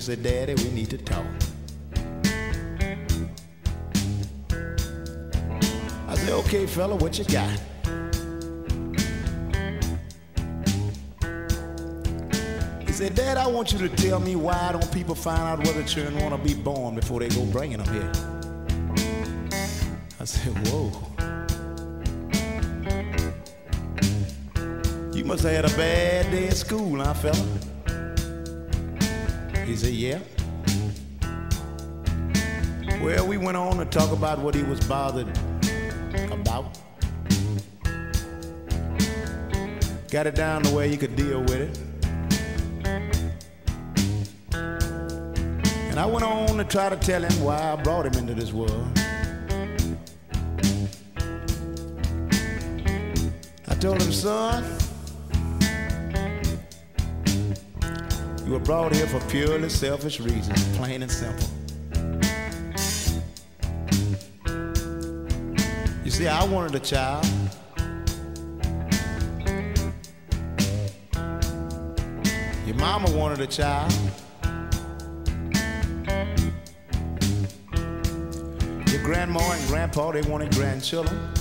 And said, Daddy, we need to talk. I said, okay, fella, what you got? He said, Dad, I want you to tell me why don't people find out whether children want to be born before they go bringing them here? I said, whoa. You must have had a bad day at school, huh, fella? He said, yeah. Well, we went on to talk about what he was bothered about. Got it down the way you could deal with it. And I went on to try to tell him why I brought him into this world. I told him, son, you were brought here for purely selfish reasons, plain and simple. You see, I wanted a child. Your mama wanted a child. Your grandma and grandpa, they wanted grandchildren.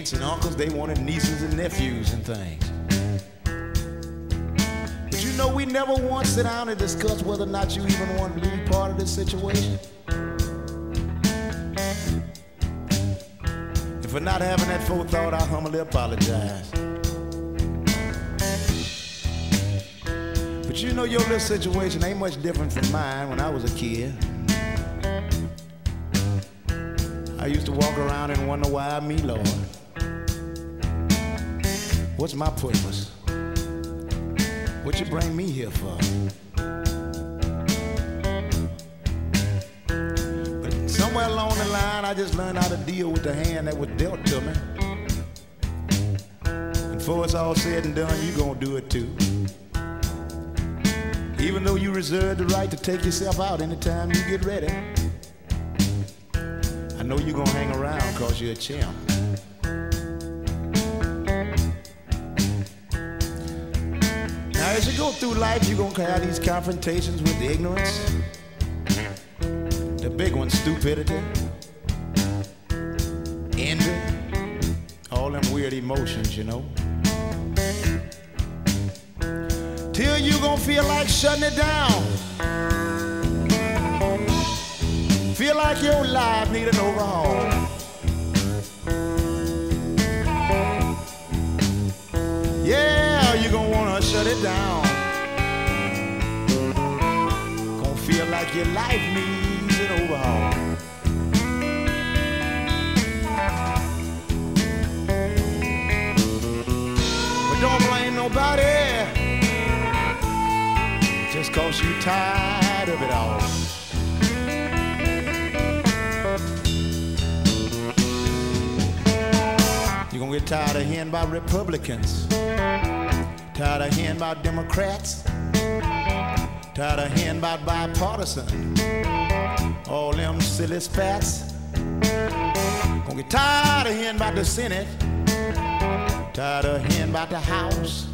Aunts and uncles, they wanted nieces and nephews and things. But you know, we never once sit down and discuss whether or not you even want to be part of this situation. And for not having that forethought, I humbly apologize. But you know, your little situation ain't much different from mine when I was a kid. I used to walk around and wonder why me, Lord. What's my purpose? What you bring me here for? But somewhere along the line, I just learned how to deal with the hand that was dealt to me. And before it's all said and done, you're gonna do it too. Even though you reserve the right to take yourself out anytime you get ready. I know you're gonna hang around cause you're a champ. As you go through life, you're gonna have these confrontations with ignorance. The big one, stupidity, envy, all them weird emotions, you know. Till you gonna feel like shutting it down. Feel like your life need an overhaul. It down. Gonna feel like your life needs an overhaul. But don't blame nobody just cause you tired of it all. You're gonna get tired of hearing about Republicans, tired of hearing about Democrats, tired of hearing about bipartisan, all them silly spats. Gonna get tired of hearing about the Senate. Tired of hearing about the House.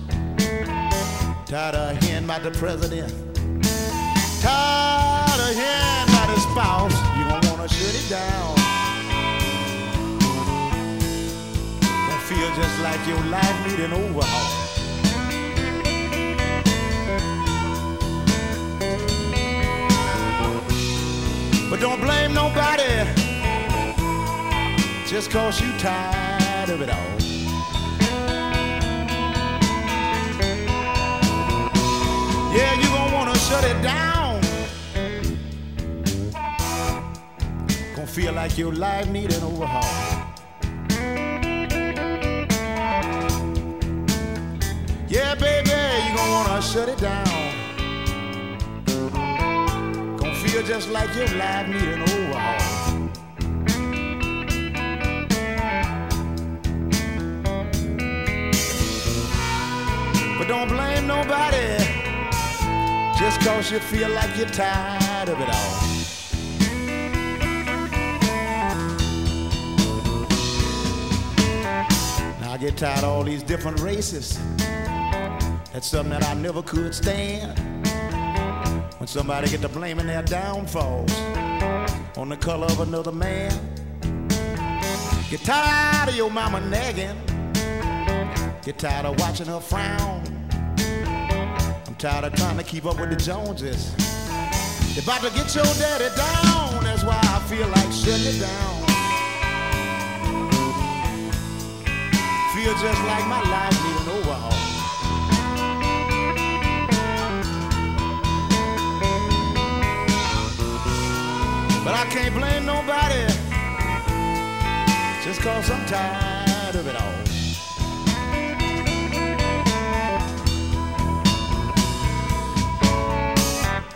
Tired of hearing about the president. Tired of hearing about his spouse. You gonna wanna shut it down. Gonna feel just like your life need an overhaul. But don't blame nobody just cause you tired of it all. Yeah, you gonna wanna shut it down. Gonna feel like your life need an overhaul. Yeah, baby, you gonna wanna shut it down. Just like your life need an overhaul. But don't blame nobody just cause you feel like you're tired of it all. I get tired of all these different races. That's something that I never could stand. Somebody get to blaming their downfalls on the color of another man. Get tired of your mama nagging. Get tired of watching her frown. I'm tired of trying to keep up with the Joneses. They're about to get your daddy down. That's why I feel like shutting it down. Feel just like my life But I can't blame nobody just cause I'm tired of it all.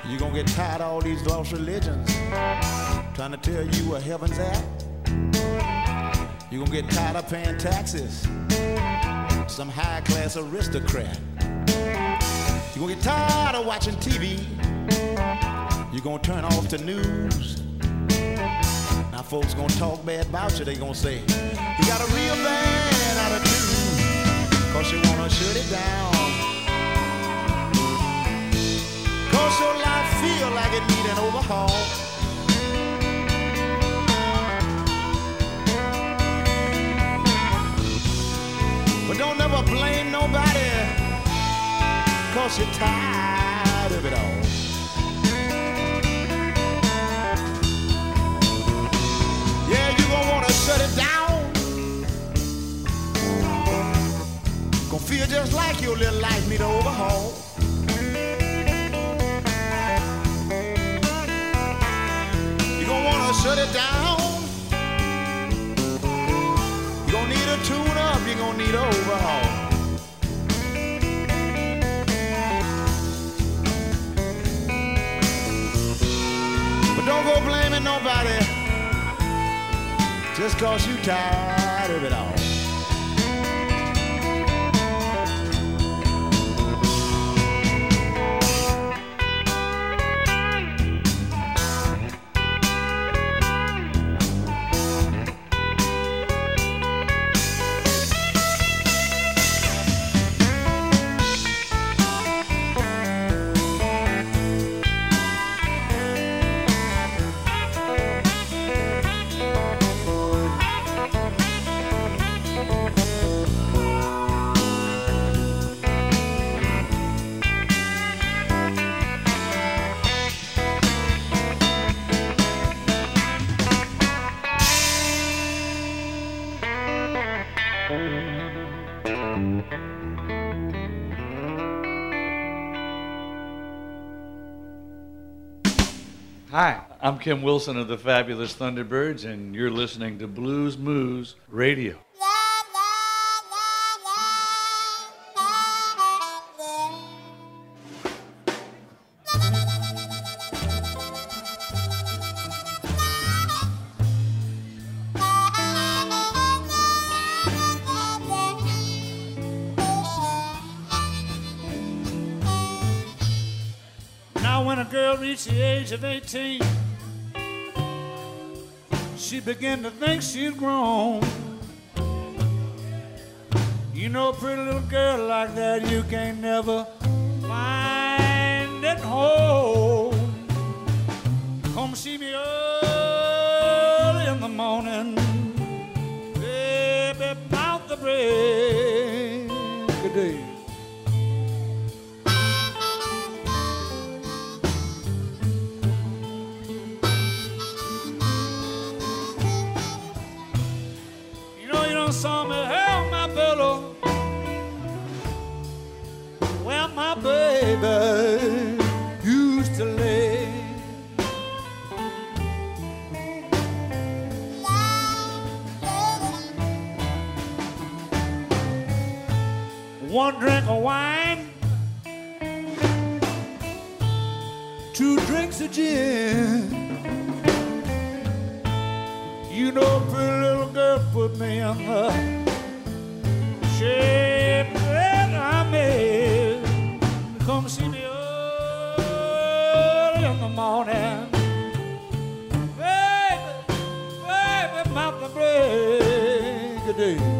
You're gonna get tired of all these lost religions trying to tell you where heaven's at. You're gonna get tired of paying taxes, some high class aristocrat. You're gonna get tired of watching TV. You're gonna turn off the news. Folks gonna talk bad about you. They gonna say you got a real bad attitude, cause you wanna shut it down. Cause your life feel like it need an overhaul. But don't never blame nobody, cause you're tired of it all. Shut it down. Gonna feel just like your little life need an overhaul. You gonna wanna shut it down. You gonna need a tune up, you gonna need an overhaul. But don't go blaming nobody just cause you tired of it all. Hi, I'm Kim Wilson of the Fabulous Thunderbirds, and you're listening to Blues Moose Radio. Age of 18, she began to think she'd grown. You know, a pretty little girl like that, you can't never find at home. Come see me early in the morning, drink of wine, two drinks of gin. You know, pretty little girl put me in the shape that I'm in. Come see me early in the morning. Baby, baby, about the break of day.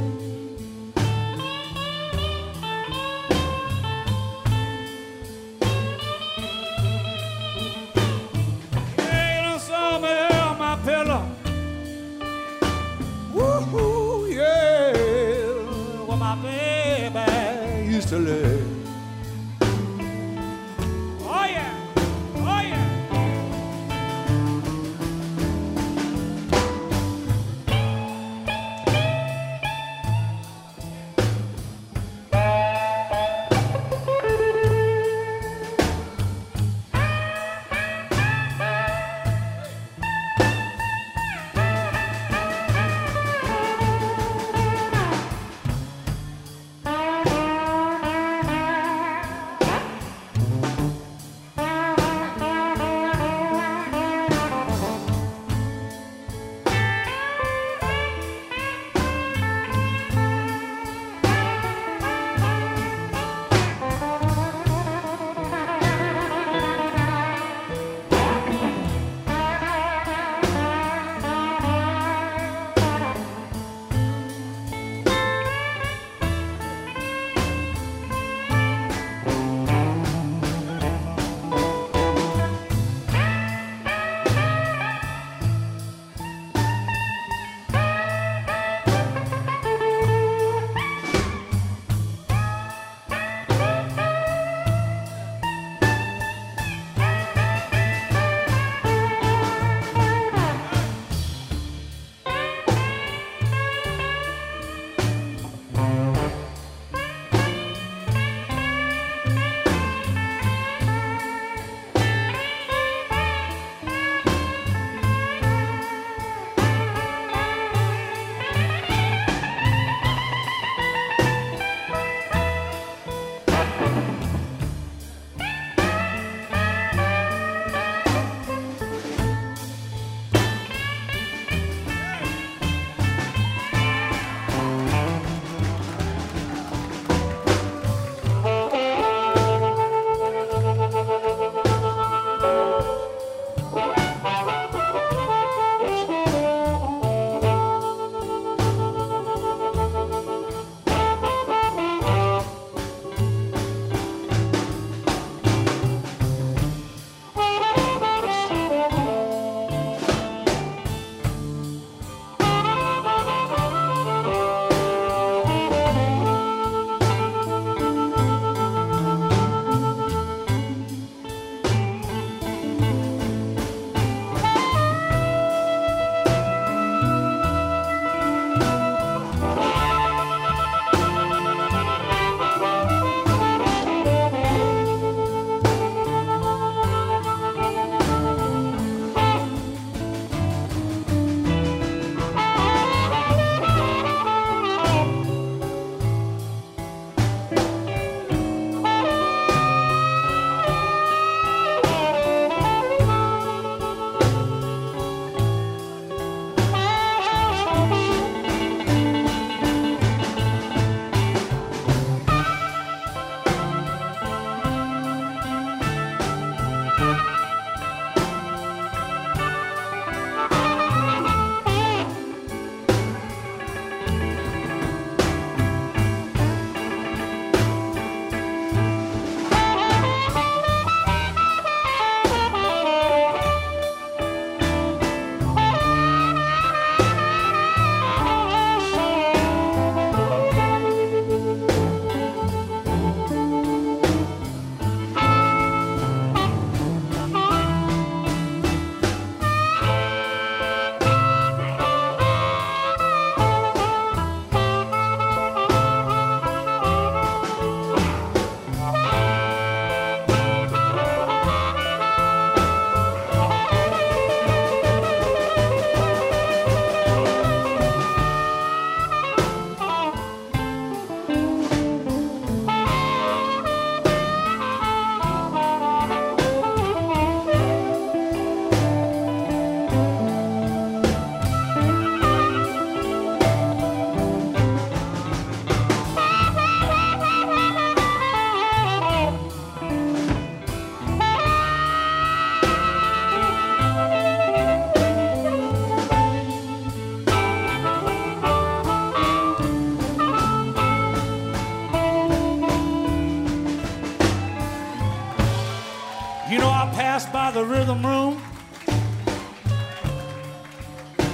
By the rhythm room.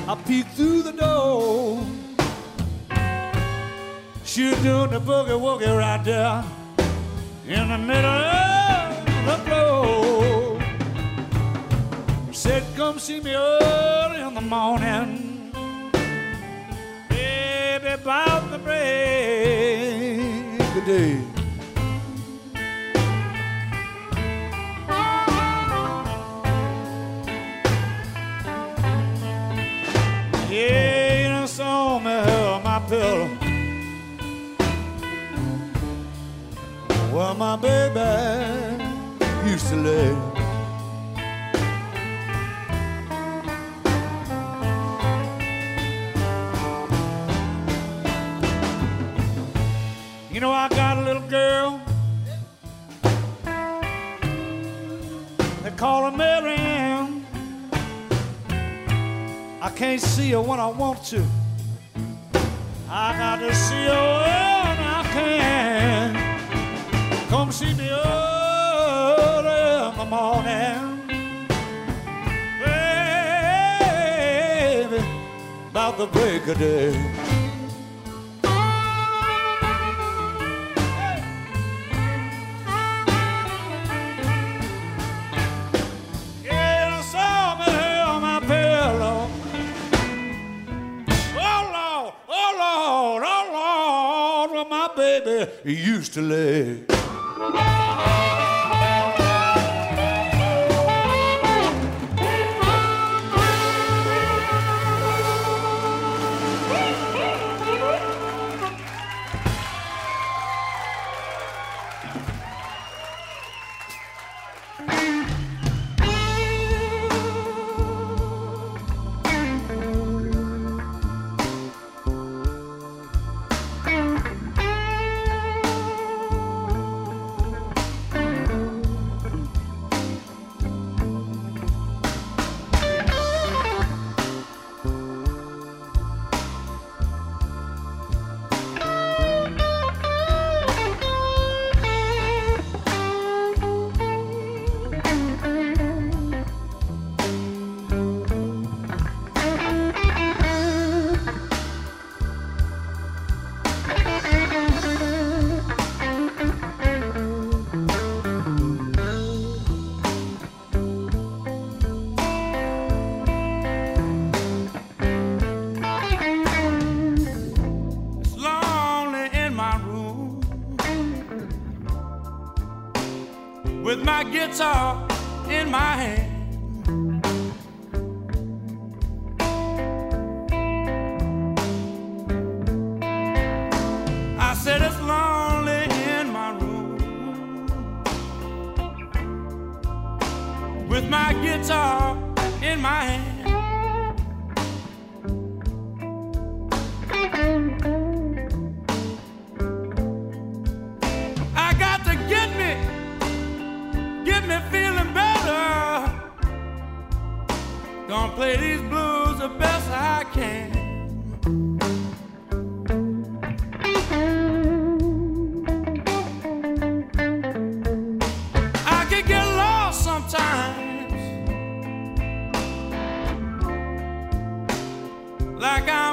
I peeked through the door. She was doing the boogie woogie right there in the middle of the floor. Said, come see me early in the morning. Baby, about the break of day. My baby used to lay. You know, I got a little girl. They call her Marianne. I can't see her when I want to. I got to see her. Come see me early in the morning. Baby, about the break of day. Oh oh oh used to lay. My guitar like I'm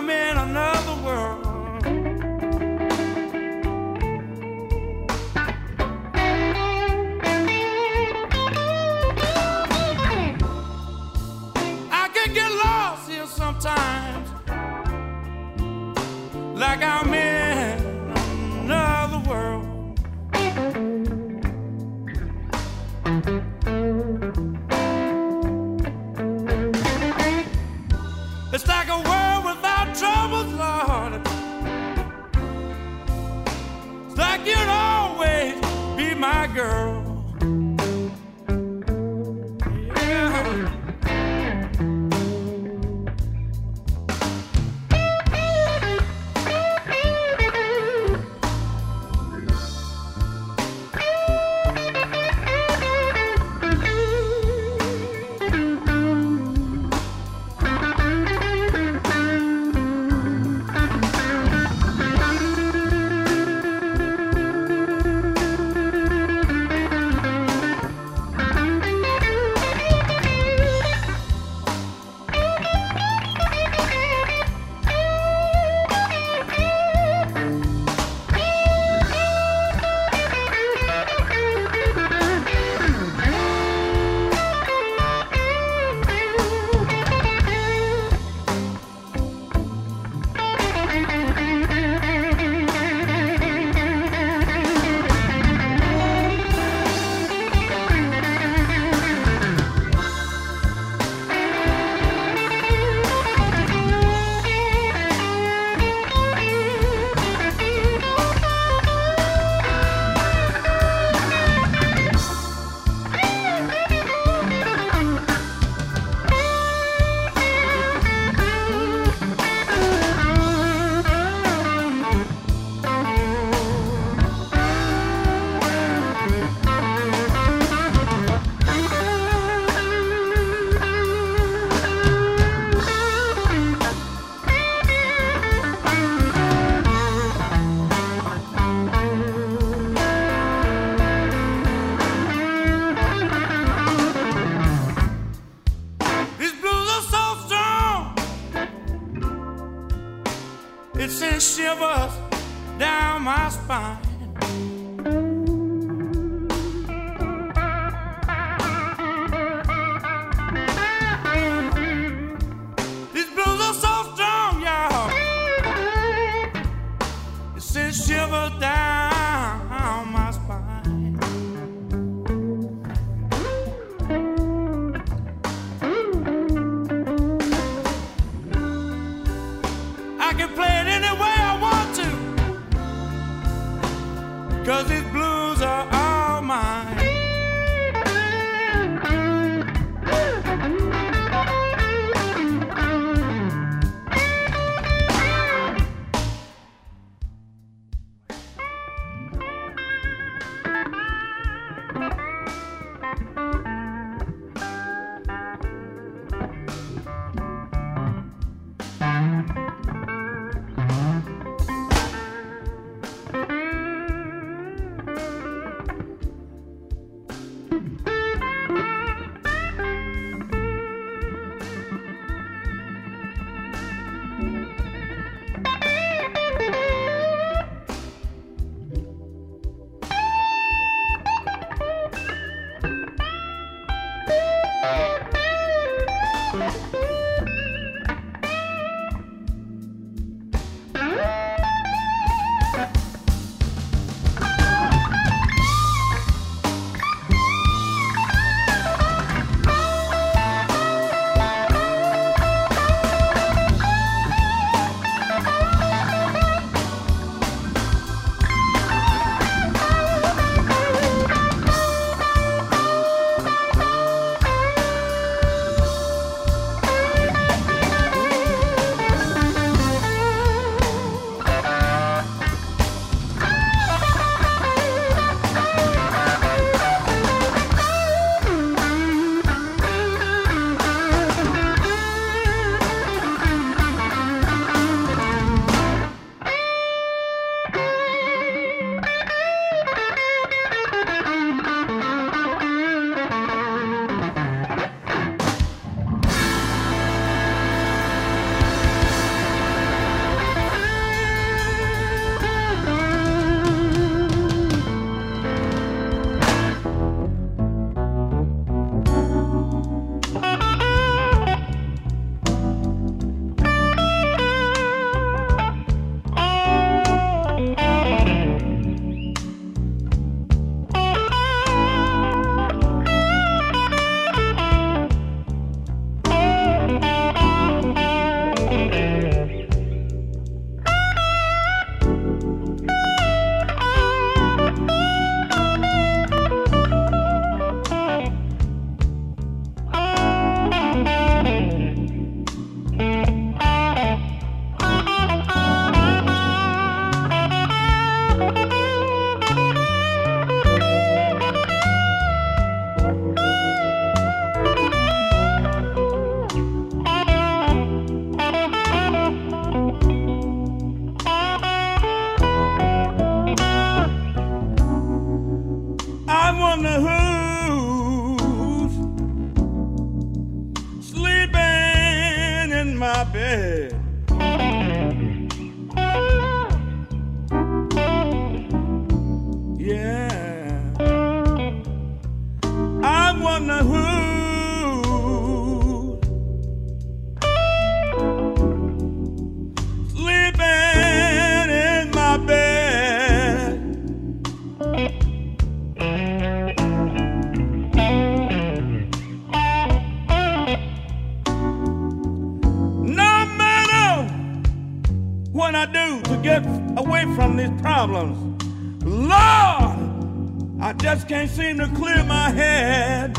seem to clear my head.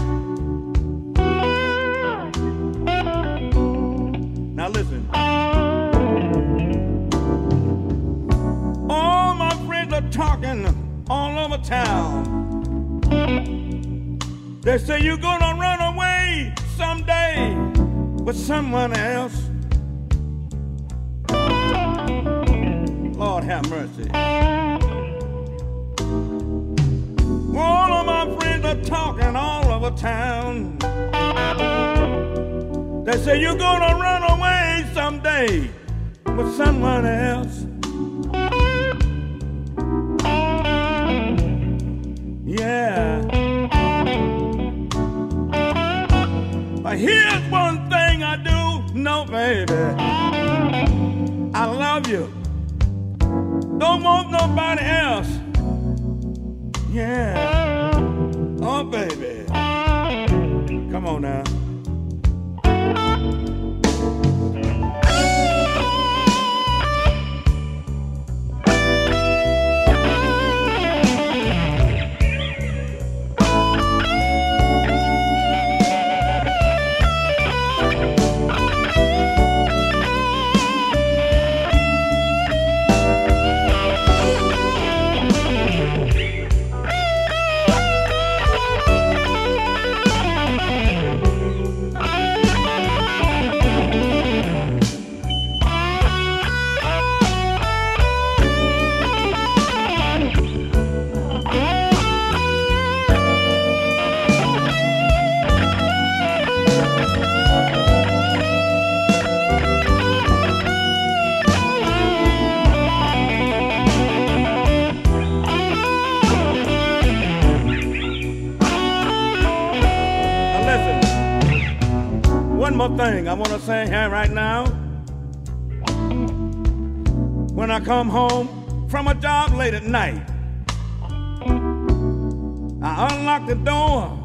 Now listen. All my friends are talking all over town. They say you're gonna run away someday with someone else. Lord have mercy. talking all over town. They say you're gonna run away someday with someone else. Yeah. But here's one thing I do know, baby. I love you. Don't want nobody else. Yeah. Baby. Come on now. Thing I want to say here right now. When I come home from a job late at night, I unlock the door.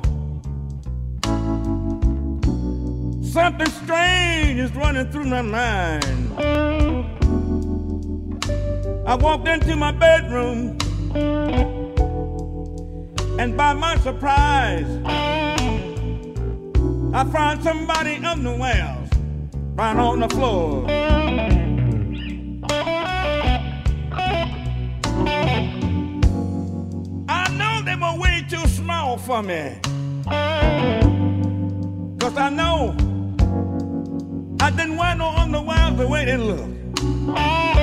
Something strange is running through my mind. I walked into my bedroom, and by my surprise, I found somebody underwears right on the floor. I know they were way too small for me. Cause I know I didn't wear no underwear the way they look.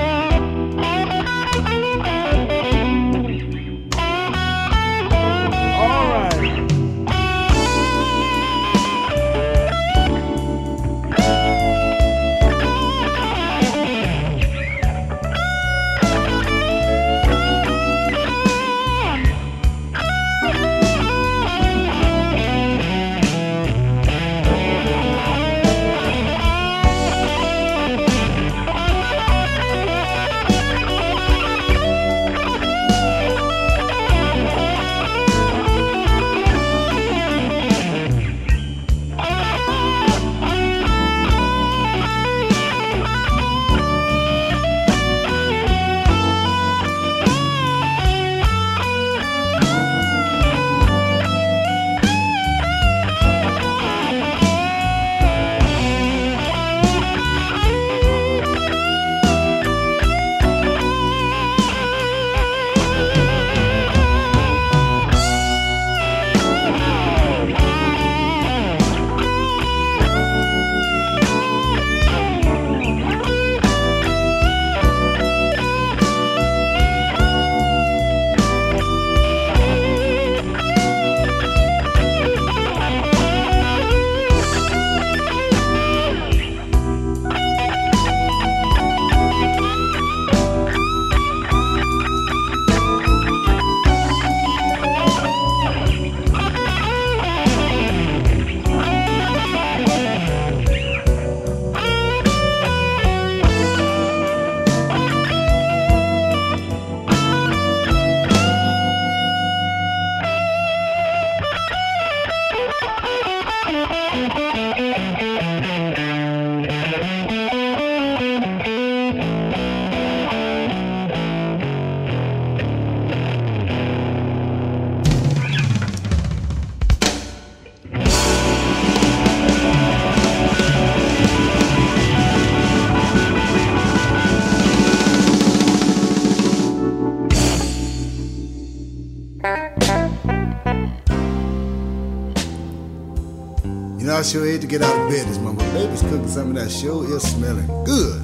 Something that sure is smelling good.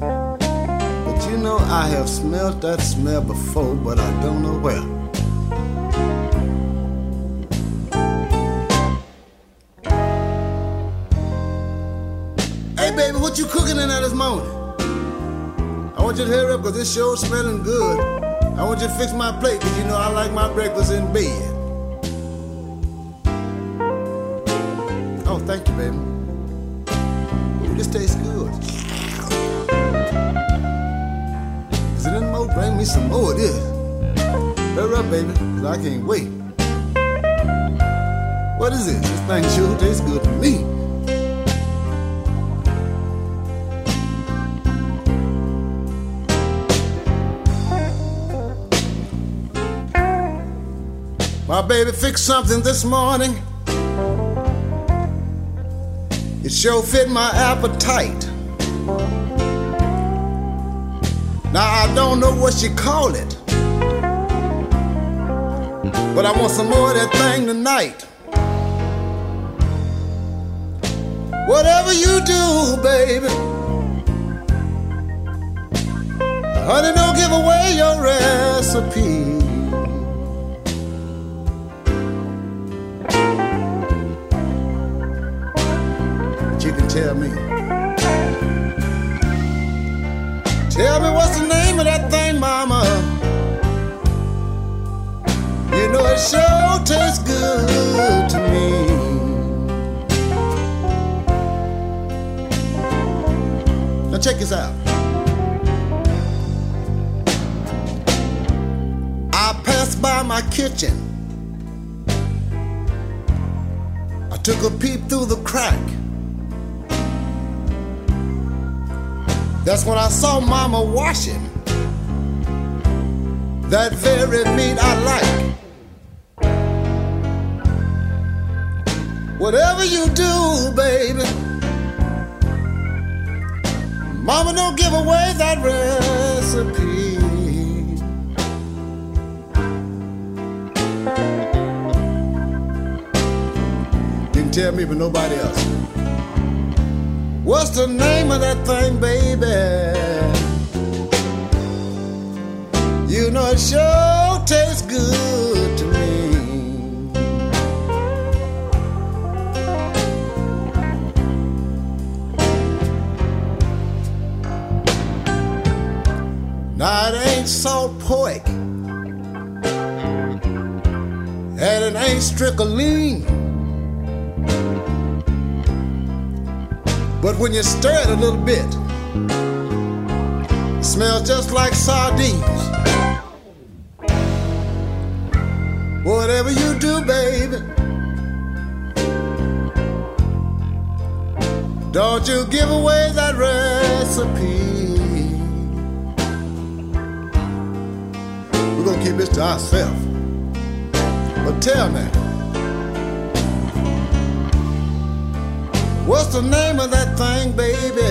But you know, I have smelled that smell before, but I don't know where. Hey, baby, what you cooking in there this morning? I want you to hurry up because this sure smelling good. I want you to fix my plate because you know I like my breakfast in bed. Me some more of this. Hurry up, baby, cause I can't wait. What is it? This thing sure tastes good to me. My baby fixed something this morning. It sure fit my appetite. Now I don't know what she call it, but I want some more of that thing tonight. Whatever you do, baby, honey, don't give away your recipe. But you can tell me. Tell me what's the name of that thing, mama. You know it sure tastes good to me. Now check this out. I passed by my kitchen. I took a peep through the crack. That's when I saw Mama washing that very meat I like. Whatever you do, baby, Mama don't give away that recipe. Can tell me, but nobody else. What's the name of that thing, baby? You know it sure tastes good to me. Now it ain't salt pork, and it ain't strychnine. But when you stir it a little bit, it smells just like sardines. Whatever you do, baby, don't you give away that recipe. We're gonna keep this to ourselves. But tell me. What's the name of that thing, baby?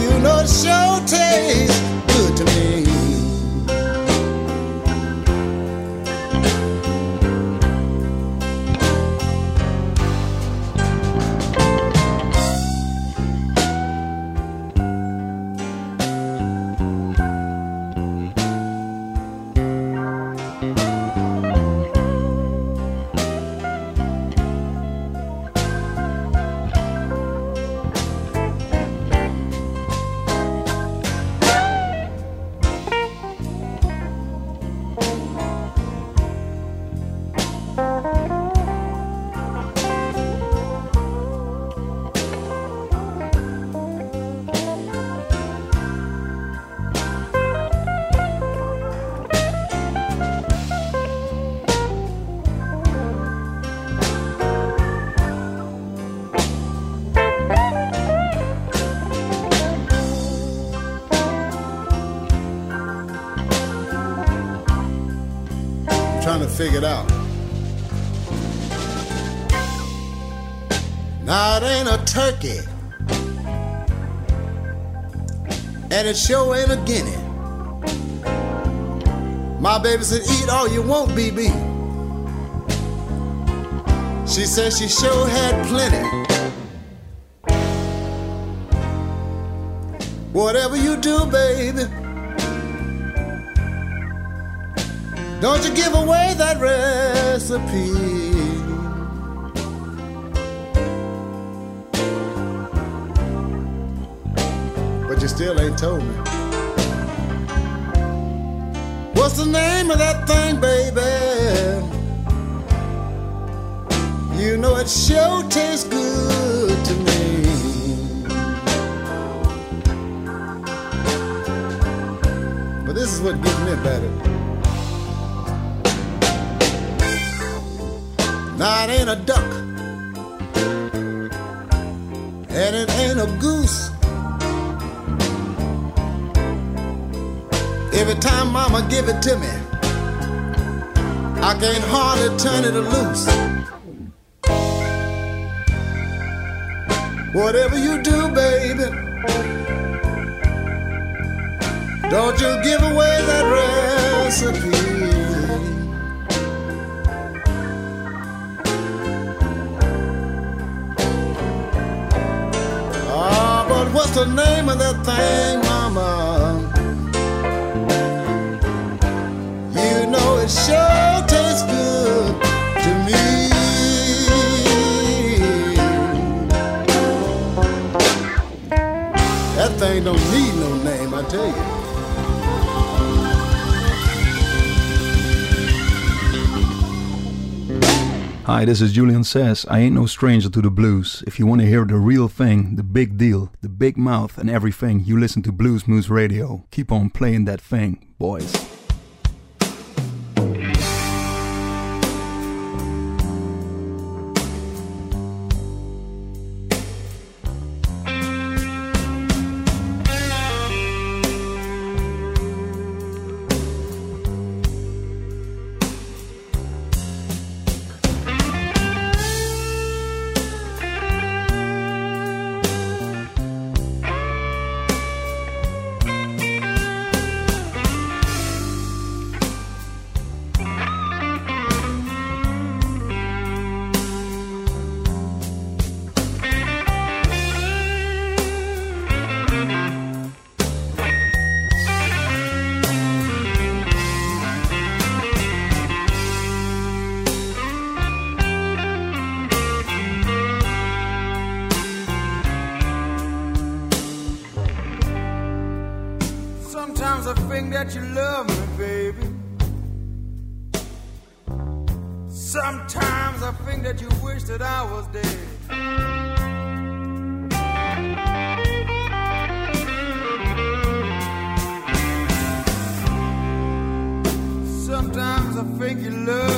You know it sure tastes good to me. Trying to figure it out. Now it ain't a turkey, and it sure ain't a guinea. My baby said, Eat all you want, BB. She said she sure had plenty. Whatever you do, baby. Don't you give away that recipe. But you still ain't told me. What's the name of that thing, baby? You know it sure tastes good to me. But this is what gets me better. It ain't a duck, and it ain't a goose. Every time mama give it to me, I can't hardly turn it loose. Whatever you do, baby, don't you give away that recipe. What's the name of that thing, mama? You know it sure tastes good to me. That thing don't need no name, I tell you. Hi, this is Julian Sas. I ain't no stranger to the blues. If you want to hear the real thing, the big deal, the big mouth, and everything, you listen to Blues Moose Radio. Keep on playing that thing, boys. Sometimes I think that you wish that I was dead. Sometimes I think you love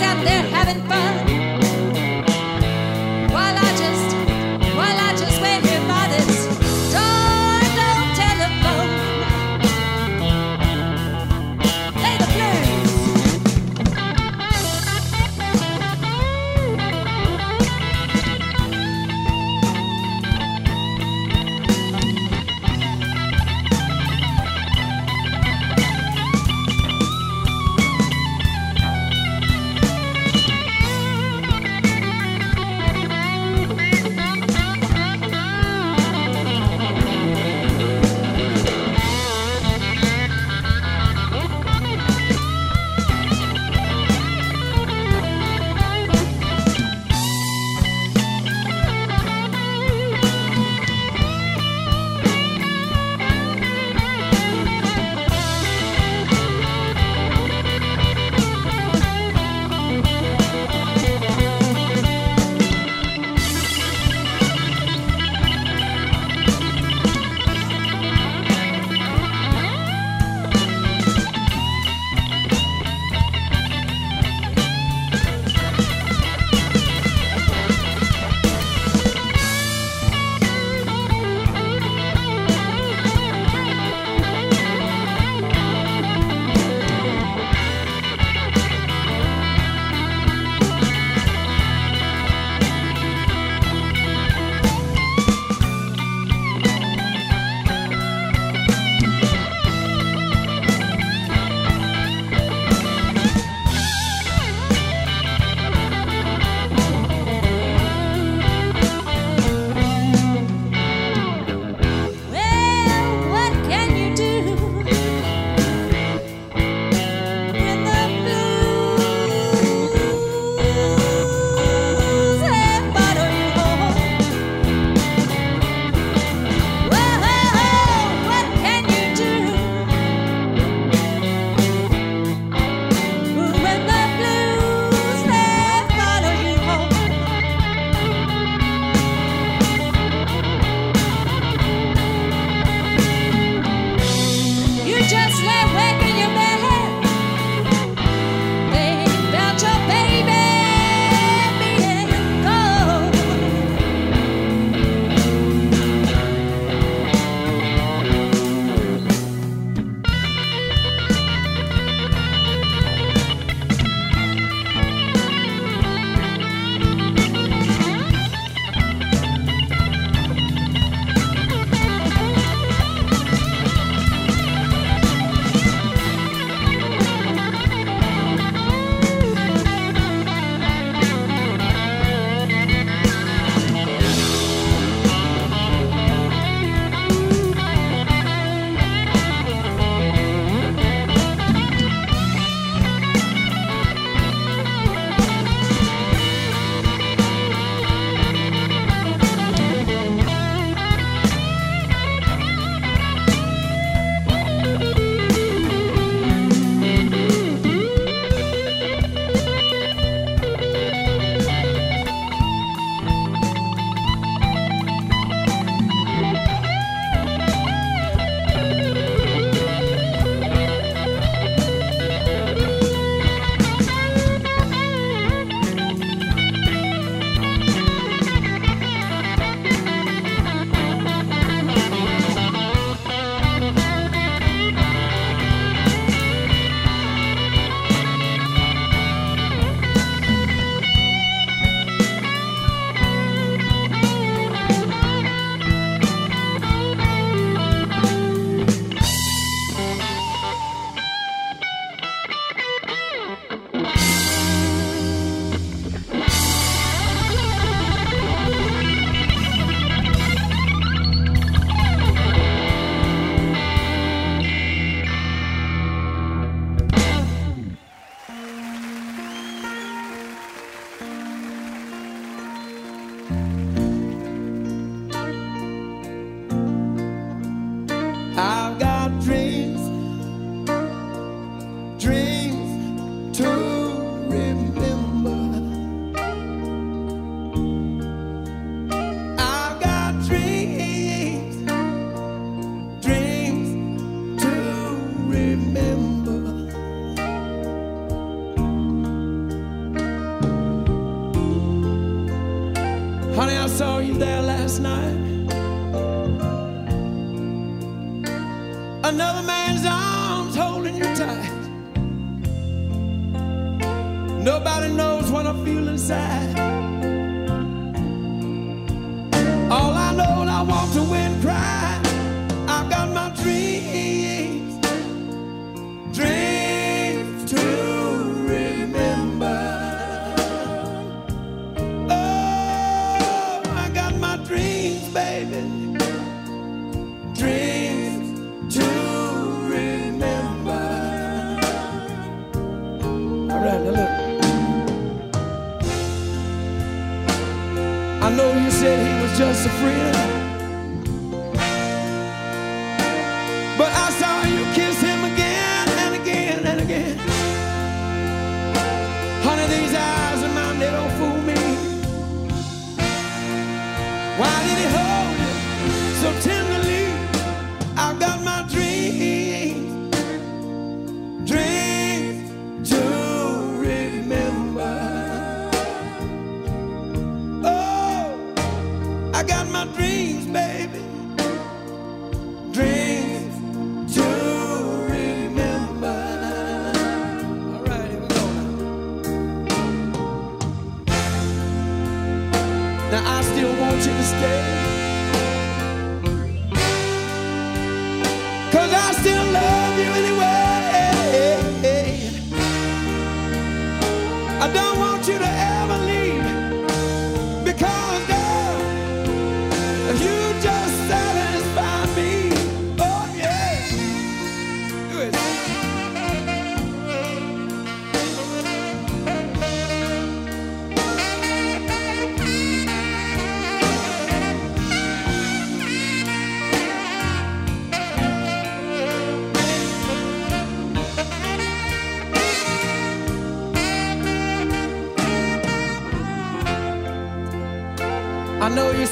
out there having fun.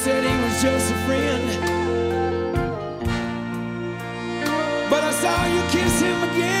said he was just a friend. But I saw you kiss him again.